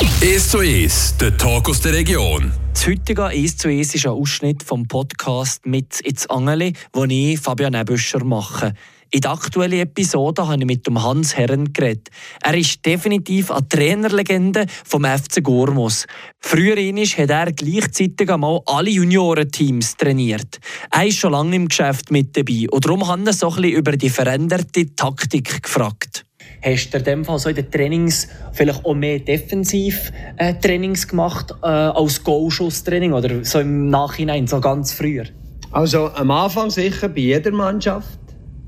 1 zu 1, der Talk aus der Region. Das heutige 1 zu 1 ist ein Ausschnitt vom Podcast «Mit ins Angeli», den ich, Fabian Ebüscher, mache. In der aktuellen Episode habe ich mit Hans Herren geredet. Er ist definitiv eine Trainerlegende vom FC Gormos. Früher hat er gleichzeitig einmal alle Juniorenteams trainiert. Er ist schon lange im Geschäft mit dabei und darum habe ich so ein bisschen über die veränderte Taktik gefragt. Hast du in dem Fall so in den Trainings vielleicht auch mehr Defensiv-Trainings gemacht äh, als Goalschuss-Training oder so im Nachhinein, so ganz früher? Also am Anfang sicher bei jeder Mannschaft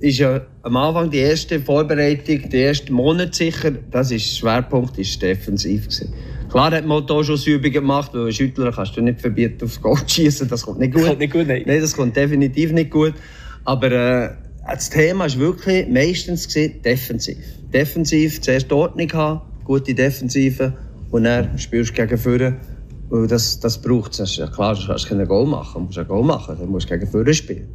ist ja am Anfang die erste Vorbereitung, die ersten Monate sicher, das ist Schwerpunkt ist defensiv gewesen. Klar hat man Torschussübungen gemacht, weil Schüttler kannst du nicht verbieten aufs Goal schießen, das kommt nicht gut. Kommt nicht gut nein. nein. das kommt definitiv nicht gut. Aber äh, das Thema ist wirklich meistens gewesen, defensiv. Defensiv zuerst Ordnung haben, gute Defensive und dann spielst du gegen vorne. Das, das braucht es. Ja klar, du kannst kein Goal machen, du musst ein Goal machen, dann musst du gegen vorne spielen.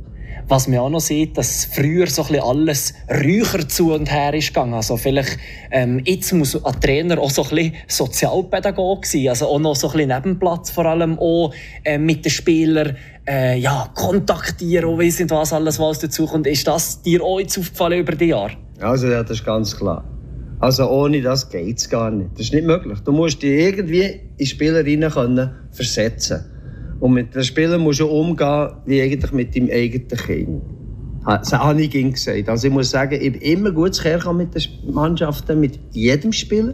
Was man auch noch sieht, dass früher so ein alles räucher zu und her ist gegangen. Also vielleicht, ähm, jetzt muss ein Trainer auch so ein bisschen Sozialpädagoge sein. Also auch noch so ein bisschen Nebenplatz, vor allem auch äh, mit den Spielern äh, ja, kontaktieren und wissen, was alles was dazu kommt. Ist das dir auch jetzt aufgefallen über die Jahre? Also ja, das ist ganz klar. Also ohne das geht es gar nicht. Das ist nicht möglich. Du musst dich irgendwie in Spielerinnen können versetzen und mit den Spielern musst du umgehen wie eigentlich mit deinem eigenen Kind. Das habe ich gesagt. Also ich muss sagen, ich habe immer gutes Kerl mit den Mannschaften, mit jedem Spieler.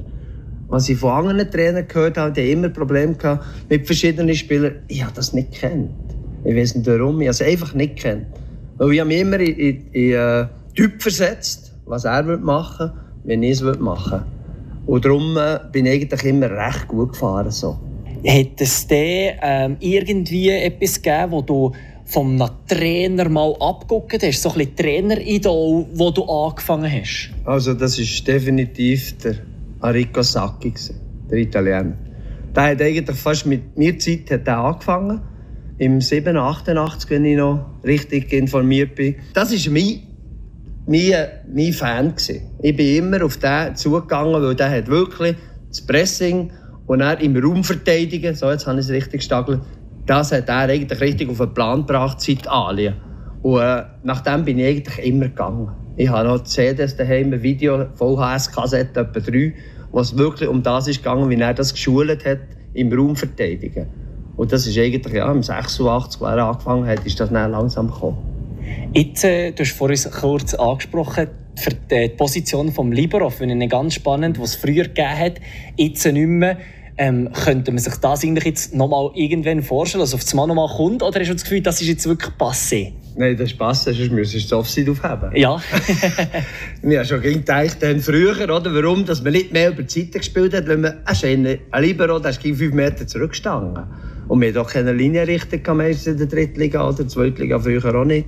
Was ich von anderen Trainern gehört habe, die immer Probleme gehabt mit verschiedenen Spielern. Ich habe das nicht kennt. Ich weiß nicht warum, ich habe es einfach nicht kennt. Weil ich habe mich immer in, in, in äh, Typ versetzt, was er machen würde, wenn ich es machen würde. Und darum äh, bin ich eigentlich immer recht gut gefahren. So. Hat es dir ähm, irgendwie etwas gegeben, wo du vom Trainer mal abgeguckt hast? So ein bisschen Traineridol, wo du angefangen hast? Also das ist definitiv der Arrigo Sacchi, der Italiener. Der hat eigentlich fast mit mir Zeit hat er angefangen. Im 7, 88, wenn ich noch richtig informiert bin. Das war mein, mein, mein Fan. Gewesen. Ich bin immer auf den zugegangen, weil der hat wirklich das Pressing und er im Raum verteidigen, so jetzt habe ich es richtig gestagelt, das hat er eigentlich richtig auf den Plan gebracht seit Alien. Und äh, nach bin ich eigentlich immer gegangen. Ich habe noch CDs daheim, ein Video, VHS-Kassette, etwa drei, wo es wirklich um das ist gegangen, wie er das geschult hat, im Raum verteidigen. Und das ist eigentlich, ja, im 86, als er angefangen hat, ist das dann langsam gekommen. Jetzt, äh, du hast vorhin kurz angesprochen, für die Position des Libero finde ich ganz spannend, was es früher gegeben hat, jetzt nicht mehr. Ähm, könnte man sich das eigentlich jetzt noch mal irgendwann vorstellen, dass auf das Mal noch mal kommt? Oder hast du das Gefühl, das ist jetzt wirklich passé? Nein, das ist passé, sonst müsstest du das Offside aufheben. Ja. ich habe schon gedacht, dann früher, oder, warum dass man nicht mehr über die Seite gespielt hat, wenn man ein Libero, der ist fünf Meter zurückgestanden. Und wir hatten auch keine Linienrichter meistens in der Drittliga oder Zweitliga, früher auch nicht.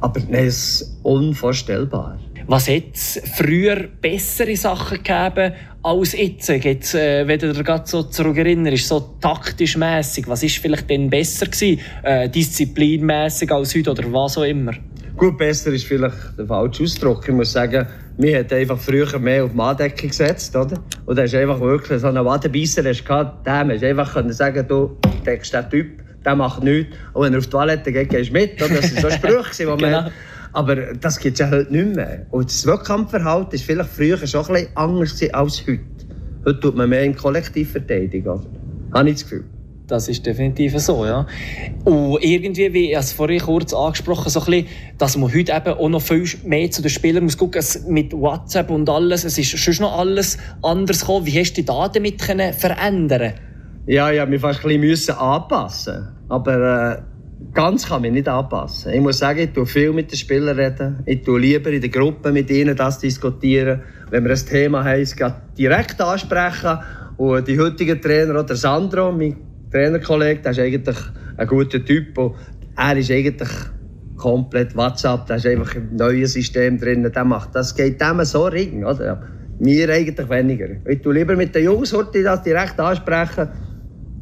Aber es ist unvorstellbar. Was hat es früher bessere Sachen gegeben als jetzt? Jetzt, äh, wenn du dich gerade so zurückerinnerst, so taktisch mässig, was ist vielleicht denn besser gewesen? Äh, disziplinmässig als heute oder was auch immer? Gut, besser ist vielleicht der falsche Ausdruck. Ich muss sagen, wir haben einfach früher mehr auf die Manndeckung gesetzt, oder? Und da ist einfach wirklich so einen Wadenbeisser, hast gehabt, dem hast einfach können sagen, du deckst den Typ, der macht nichts. Und wenn er auf die Toilette geht, gehst du mit, oder? Das waren so Sprüche, die man... genau. Aber das gibt es ja heute nicht mehr. Und das Wettkampfverhalten war vielleicht früher schon ein bisschen anders als heute. Heute tut man mehr im Kollektiv verteidigen. Oder? Habe ich das Gefühl. Das ist definitiv so, ja. Und irgendwie, wie ich es vorhin kurz angesprochen so ein dass man heute eben auch noch viel mehr zu den Spielern muss gucken, mit WhatsApp und alles, es ist schon noch alles anders gekommen. Wie hast du dich da damit verändern Ja, ja, wir fast ein bisschen anpassen. Aber äh ganz kann mich nicht anpassen. Ich muss sagen, ich tue viel mit den Spielern reden. Ich tue lieber in der Gruppe mit ihnen das diskutieren. Wenn wir ein Thema haben, es direkt ansprechen. Und die heutigen Trainer, der Sandro, mein Trainerkollege, der ist eigentlich ein guter Typ. Und er ist eigentlich komplett WhatsApp, da ist einfach ein neues System drin. Der macht, das geht dem so ring, oder? Mir eigentlich weniger. Ich tue lieber mit den Jungs heute das direkt ansprechen.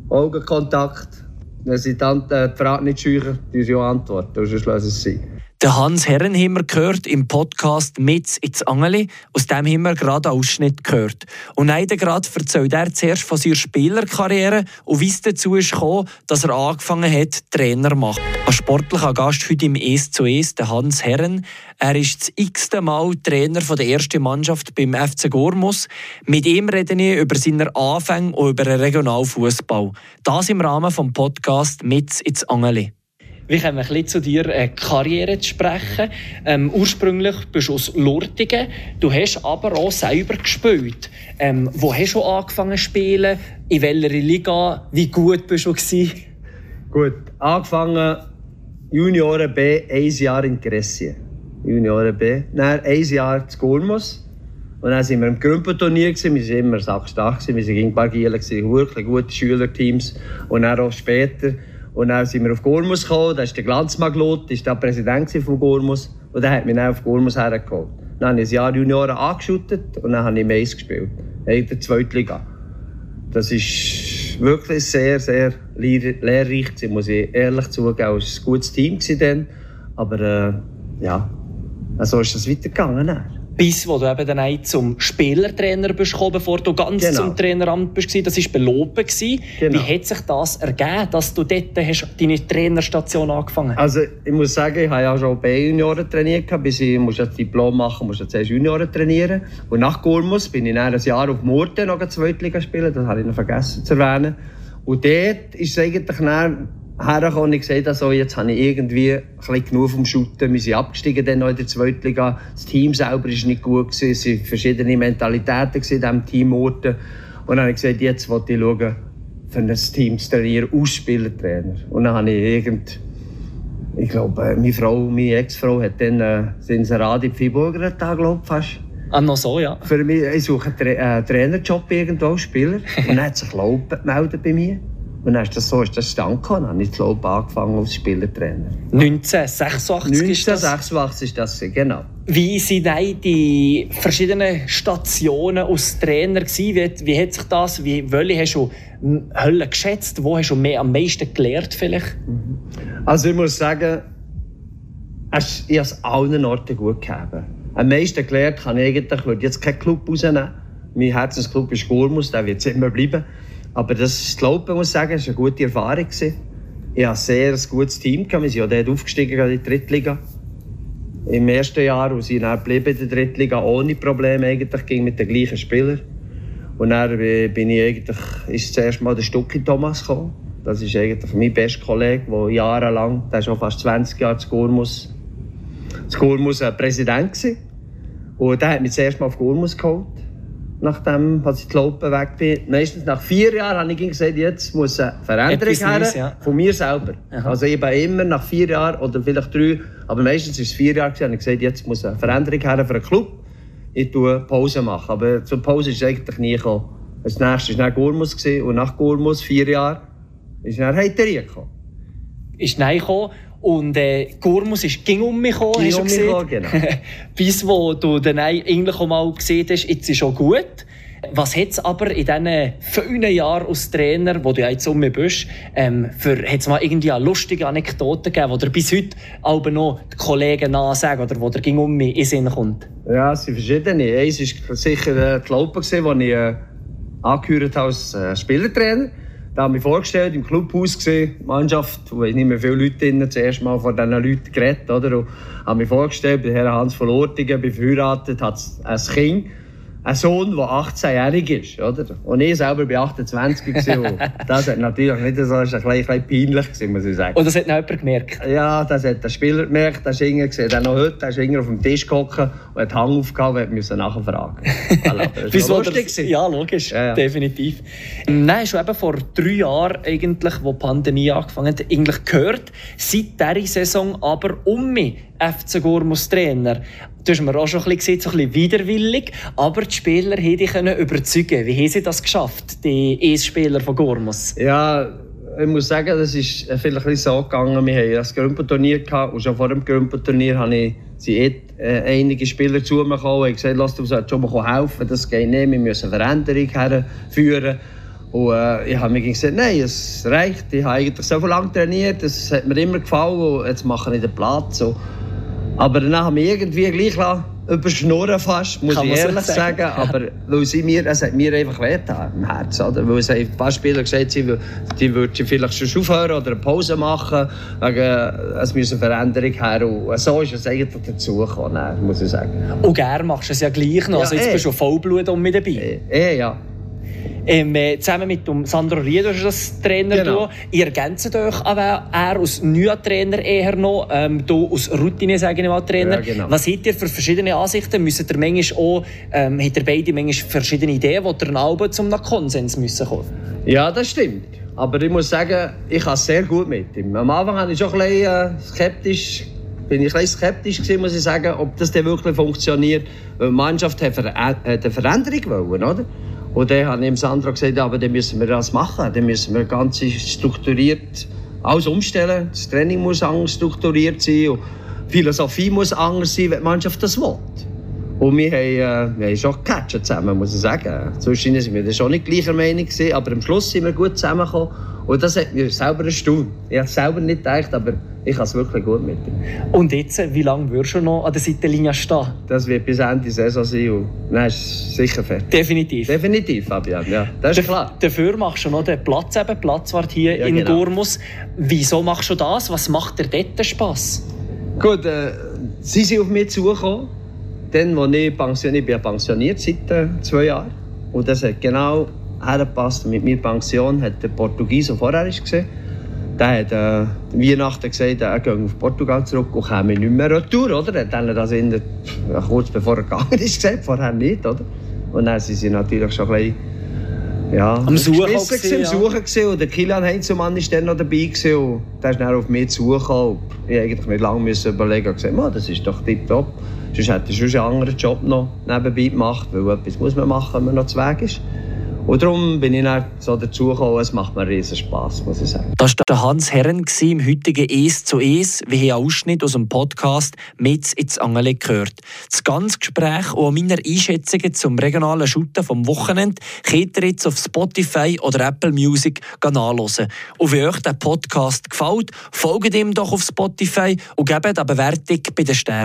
Augenkontakt wenn sie dann äh, die Frage nicht scheuchen, die sie auch antworten. Sonst lassen sie es sein. Der Hans Herren haben wir gehört im Podcast «Mitz ins Angeli». Aus dem haben wir gerade einen Ausschnitt gehört. Und leider gerade erzählt er zuerst von seiner Spielerkarriere und wie es dazu gekommen, dass er angefangen hat, Trainer zu machen. Als sportlicher Gast heute im «Es zu Es», der Hans Herren. Er ist das x-te Mal Trainer der ersten Mannschaft beim FC Gormus. Mit ihm rede ich über seine Anfänge und über den Regionalfußball. Das im Rahmen des Podcasts «Mitz ins Angeli». Wir kommen ein bisschen zu dir äh, Karriere zu sprechen. Ähm, ursprünglich bist du aus Lurtigen. Du hast aber auch selber gespielt. Ähm, wo hast du angefangen zu spielen? In welcher Liga? Wie gut bist du gewesen? Gut, angefangen Junioren B, ein Jahr in Gressie. Junioren B. Dann ein Jahr zu Gurmus. Und dann waren wir im Grümpenturnier, wir waren immer sackstark, wir waren in Bargielen, wirklich gute Schülerteams. Und dann auch später und dann sind wir auf Gormus gekommen, da ist der Glanzmaglot, ist der Präsident von Gormus. Und der hat mich dann auf Gormus hergeholt. Dann habe ich ein Jahr Junioren angeschüttet und dann habe ich Mais gespielt. In der zweiten Liga. Das ist wirklich sehr, sehr lehrreich, muss ich ehrlich zugeben. Es war ein gutes Team dann. Aber äh, ja, so ist es weitergegangen. Dann bis wo du eben dann auch zum Spielertrainer bist gekommen, bevor du ganz genau. zum Traineramt bist. Das war beloben. Genau. Wie hat sich das ergeben, dass du dort hast deine Trainerstation angefangen hast? Also ich muss sagen, ich habe ja schon B-Junioren trainiert, bis ich muss das Diplom machen muss, zuerst Junioren trainieren. Und nach Gurmus bin ich dann ein Jahr auf Murten noch Zweitliga spielen, das habe ich noch vergessen zu erwähnen. Und dort ist es eigentlich dann hergekommen und gesagt, also jetzt habe ich irgendwie ein bisschen genug vom Shooten. Wir sind abgestiegen dann noch in der zweiten Liga. Das Team selber war nicht gut. Gewesen. Es waren verschiedene Mentalitäten in diesem Team. Und dann habe ich gesagt, jetzt wollte ich schauen, für ein Team zu trainieren, Ausspielertrainer. Und dann habe ich irgend, ich glaube, äh, meine Frau, meine Ex-Frau hat dann äh, Inserat in Freiburger da, glaube ich, fast. Ah, noch so, ja. Für mich, ich suche einen Tra äh, Trainerjob irgendwo Spieler. und dann hat sich Laub gemeldet bei mir. Und dann ist das so ist das stand gekommen. Dann habe ich glaube angefangen als Spielertrainer. 1986 1986 ist das, genau. Wie waren die verschiedenen Stationen als Trainer? Wie, wie hat sich das, wie welche hast du Hölle geschätzt? Wo hast du mehr, am meisten gelernt vielleicht? Mhm. Also ich muss sagen, ich habe es allen Orten gut gegeben. Am meisten gelernt habe ich eigentlich, ich würde jetzt keinen Club rausnehmen. Mein Herzensclub ist Gurmus, der wird immer bleiben. Aber das glaube ich, muss sagen, das war eine gute Erfahrung. Ich hatte ein sehr gutes Team. Wir sind ja dort aufgestiegen in die Drittliga. Im ersten Jahr und sind dann in der Drittliga ohne Probleme eigentlich, ging mit den gleichen Spielern. Und dann bin ich eigentlich, ist zuerst mal der Stucki Thomas gekommen. Das ist eigentlich mein bester Kollege, der jahrelang, der schon fast 20 Jahre zu Gurmus, zu Gurmus Präsident war. Und der hat mich zuerst mal auf Gurmus geholt nachdem als ich die weg bin. Meistens nach vier Jahren habe ich gesagt, jetzt muss eine Veränderung her ja. von mir selber. Aha. Also ich bin immer nach vier Jahren oder vielleicht drei, aber meistens ist es vier Jahre, habe ich gesagt, jetzt muss eine Veränderung her für einen Club. Ich tue Pause machen. Aber zur Pause ist es eigentlich nie gekommen. Das nächste war Gurmus und nach Gurmus, vier Jahre, ist dann Heiterie gekommen. Ist Nein gekommen und äh, Gurmus ist ging um mich gekommen, hast du gesehen? Gekommen, genau. Bis wo du dann eigentlich auch mal gesehen hast, jetzt ist schon gut. Was hat es aber in diesen vielen Jahren als Trainer, wo du jetzt um mich bist, ähm, für, hat's mal irgendwie eine lustige Anekdote gegeben, dir bis heute aber noch die Kollegen nachsagen oder wo der ging um mich in Sinn kommt? Ja, es sind verschiedene. Eins war sicher äh, die Laupe, als ich äh, angehört habe als äh, Spielertrainer da habe ich mir vorgestellt, im Clubhaus gesehen, Mannschaft, wo nicht mehr viele Leute drin, zuerst mal vor diesen Leuten geredet, oder? Und habe mir vorgestellt, bei Herrn Hans von Ortingen, bin verheiratet, hat ein Kind ein Sohn, der 18-jährig ist, oder? Und ich selber bin 28 gewesen, das hat natürlich nicht so, das war ein bisschen, peinlich gewesen, muss ich sagen. Und das hat noch jemand gemerkt? Ja, das hat der Spieler gemerkt, der ist irgendwie gesehen, der noch heute, der ist irgendwie auf dem Tisch gehockt und hat Hang aufgehauen und musste nachfragen. das war lustig. Ja, logisch, ja, ja. definitiv. Nein, du eben vor drei Jahren eigentlich, wo die Pandemie angefangen hat, eigentlich gehört, seit dieser Saison aber um mich FC Gormus Trainer. Du hast mir auch schon ein bisschen so ein bisschen widerwillig, aber die Spieler haben dich überzeugen Wie haben sie das geschafft, die E-Spieler von Gormus? Ja, ich muss sagen, das ist vielleicht ein so gegangen. Wir hatten das Grümpenturnier und schon vor dem Grümpenturnier habe ich sind eh, äh, einige Spieler zu mir gekommen und gesagt, lass uns schon mal helfen, das geht nicht, wir müssen Veränderung herführen. Und äh, ich habe mir gesagt, nein, es reicht, ich habe eigentlich so lange trainiert, das hat mir immer gefallen und jetzt mache ich den Platz. Und Aber dann haben wir irgendwie gleich überschnurren fast, muss Kann ich ehrlich sagen. sagen. Aber weil sie mir, es hat mir einfach wehgetan im Herzen. Oder? Weil es ein paar Spieler gesagt haben, die würden vielleicht schon aufhören oder eine Pause machen. Wegen, es muss eine Veränderung her. Und so ist es eigentlich dazugekommen, muss ich sagen. Und gerne machst du es ja gleich noch. Ja, also jetzt eh. bist du Vollblut um mit dabei. Eh, eh ja. Ähm, äh, zusammen mit dem Sandro Riedo ist das Trainer. Genau. Ihr ergänzt euch aber er als neuer Trainer eher noch, ähm, du als Routine, sage ich mal, Trainer. Ja, genau. Was habt ihr für verschiedene Ansichten? Müssen ihr manchmal auch, ähm, habt ihr beide manchmal verschiedene Ideen, wo ihr Alben zum Konsens müssen kommen? Ja, das stimmt. Aber ich muss sagen, ich habe sehr gut mit ihm. Am Anfang war ich schon ein bisschen äh, skeptisch bin ich ein skeptisch gewesen, muss ich sagen, ob das denn wirklich funktioniert. Weil die Mannschaft hat eine Veränderung wollen, oder? Und dann habe ich dem Sandro gesagt, aber dann müssen wir das machen. Dann müssen wir ganz strukturiert alles umstellen. Das Training muss anders strukturiert sein. Und die Philosophie muss anders sein, wenn die Mannschaft das will. Und wir haben, äh, wir haben schon gecatcht zusammen, muss ich sagen. Zwischen sind wir schon nicht gleicher Meinung gewesen, aber am Schluss sind wir gut zusammengekommen. Und das hat mir selber erstaunt. Ich habe es selber nicht gedacht, aber ich habe es wirklich gut mit ihm. Und jetzt, wie lange wirst du noch an der Seitenlinie stehen? Das wird bis Ende Saison sein und dann ist es sicher fertig. Definitiv? Definitiv, Fabian, ja. Das ist klar. Dafür machst du noch den Platz, eben, Platzwart hier ja, in genau. Gurmus. Wieso machst du das? Was macht dir dort Spass? Gut, äh, sie sind auf mich zugekommen, dann, als ich pensioniert ich bin pensioniert seit äh, zwei Jahren. Und das hat genau hergepasst. Mit meiner Pension hat der Portugies, der vorher war, der hat äh, Weihnachten gesagt, er gehe auf Portugal zurück und käme nicht mehr retour, oder? Er hat das in der, kurz bevor er gegangen ist gesagt, vorher nicht, oder? Und dann sind sie natürlich schon ein bisschen ja, am Suchen gewesen, ja. Suchen gewesen. und der Kilian Heinzelmann war dann noch dabei gewesen, und der ist dann auf mich zugekommen. Ich eigentlich nicht lange müssen überlegen und gesagt, das ist doch tipptopp. Sonst hätte ich schon einen anderen Job noch nebenbei gemacht, weil etwas muss man machen, wenn man noch zu Weg ist. Und darum bin ich dann so dazugekommen, es macht mir riesen Spass, muss ich sagen. Das war Hans Herren im heutigen «Es zu Es», wie ein Ausschnitt aus dem Podcast «Mit ins Angele» gehört. Das ganze Gespräch und meine Einschätzungen zum regionalen Shooten vom Wochenende könnt ihr jetzt auf Spotify oder Apple Music nachhören. Und wenn euch der Podcast gefällt, folgt ihm doch auf Spotify und gebt eine Bewertung bei den Sternen.